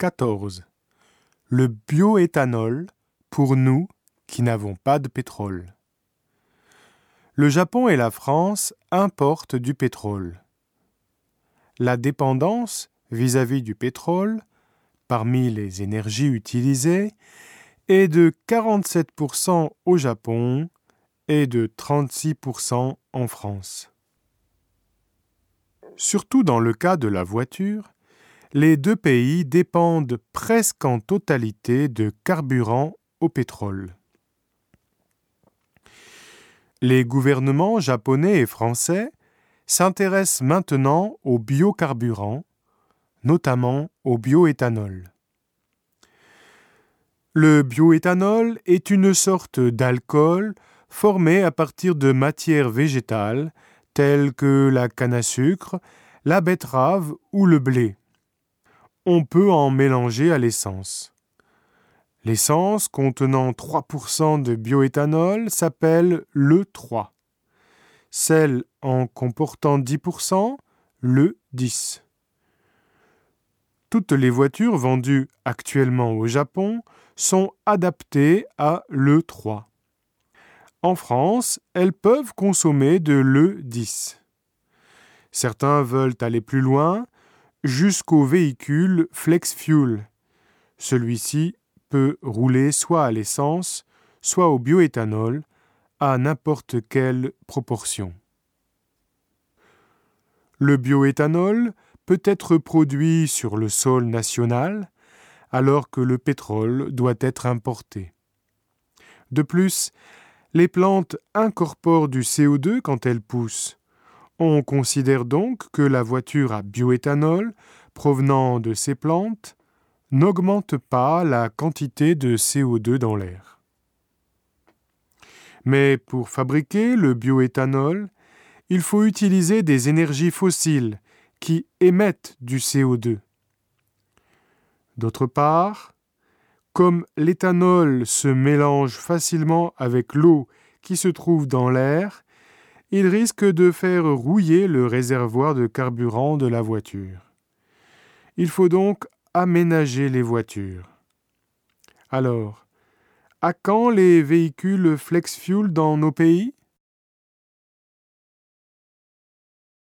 14. Le bioéthanol pour nous qui n'avons pas de pétrole. Le Japon et la France importent du pétrole. La dépendance vis-à-vis du pétrole, parmi les énergies utilisées, est de 47% au Japon et de 36% en France. Surtout dans le cas de la voiture, les deux pays dépendent presque en totalité de carburant au pétrole. Les gouvernements japonais et français s'intéressent maintenant aux biocarburants, notamment au bioéthanol. Le bioéthanol est une sorte d'alcool formé à partir de matières végétales telles que la canne à sucre, la betterave ou le blé. On peut en mélanger à l'essence. L'essence contenant 3% de bioéthanol s'appelle l'E3. Celle en comportant 10%, l'E10. Toutes les voitures vendues actuellement au Japon sont adaptées à l'E3. En France, elles peuvent consommer de l'E10. Certains veulent aller plus loin jusqu'au véhicule flex fuel. Celui-ci peut rouler soit à l'essence, soit au bioéthanol, à n'importe quelle proportion. Le bioéthanol peut être produit sur le sol national, alors que le pétrole doit être importé. De plus, les plantes incorporent du CO2 quand elles poussent. On considère donc que la voiture à bioéthanol provenant de ces plantes n'augmente pas la quantité de CO2 dans l'air. Mais pour fabriquer le bioéthanol, il faut utiliser des énergies fossiles qui émettent du CO2. D'autre part, comme l'éthanol se mélange facilement avec l'eau qui se trouve dans l'air, il risque de faire rouiller le réservoir de carburant de la voiture. Il faut donc aménager les voitures. Alors, à quand les véhicules flex fuel dans nos pays?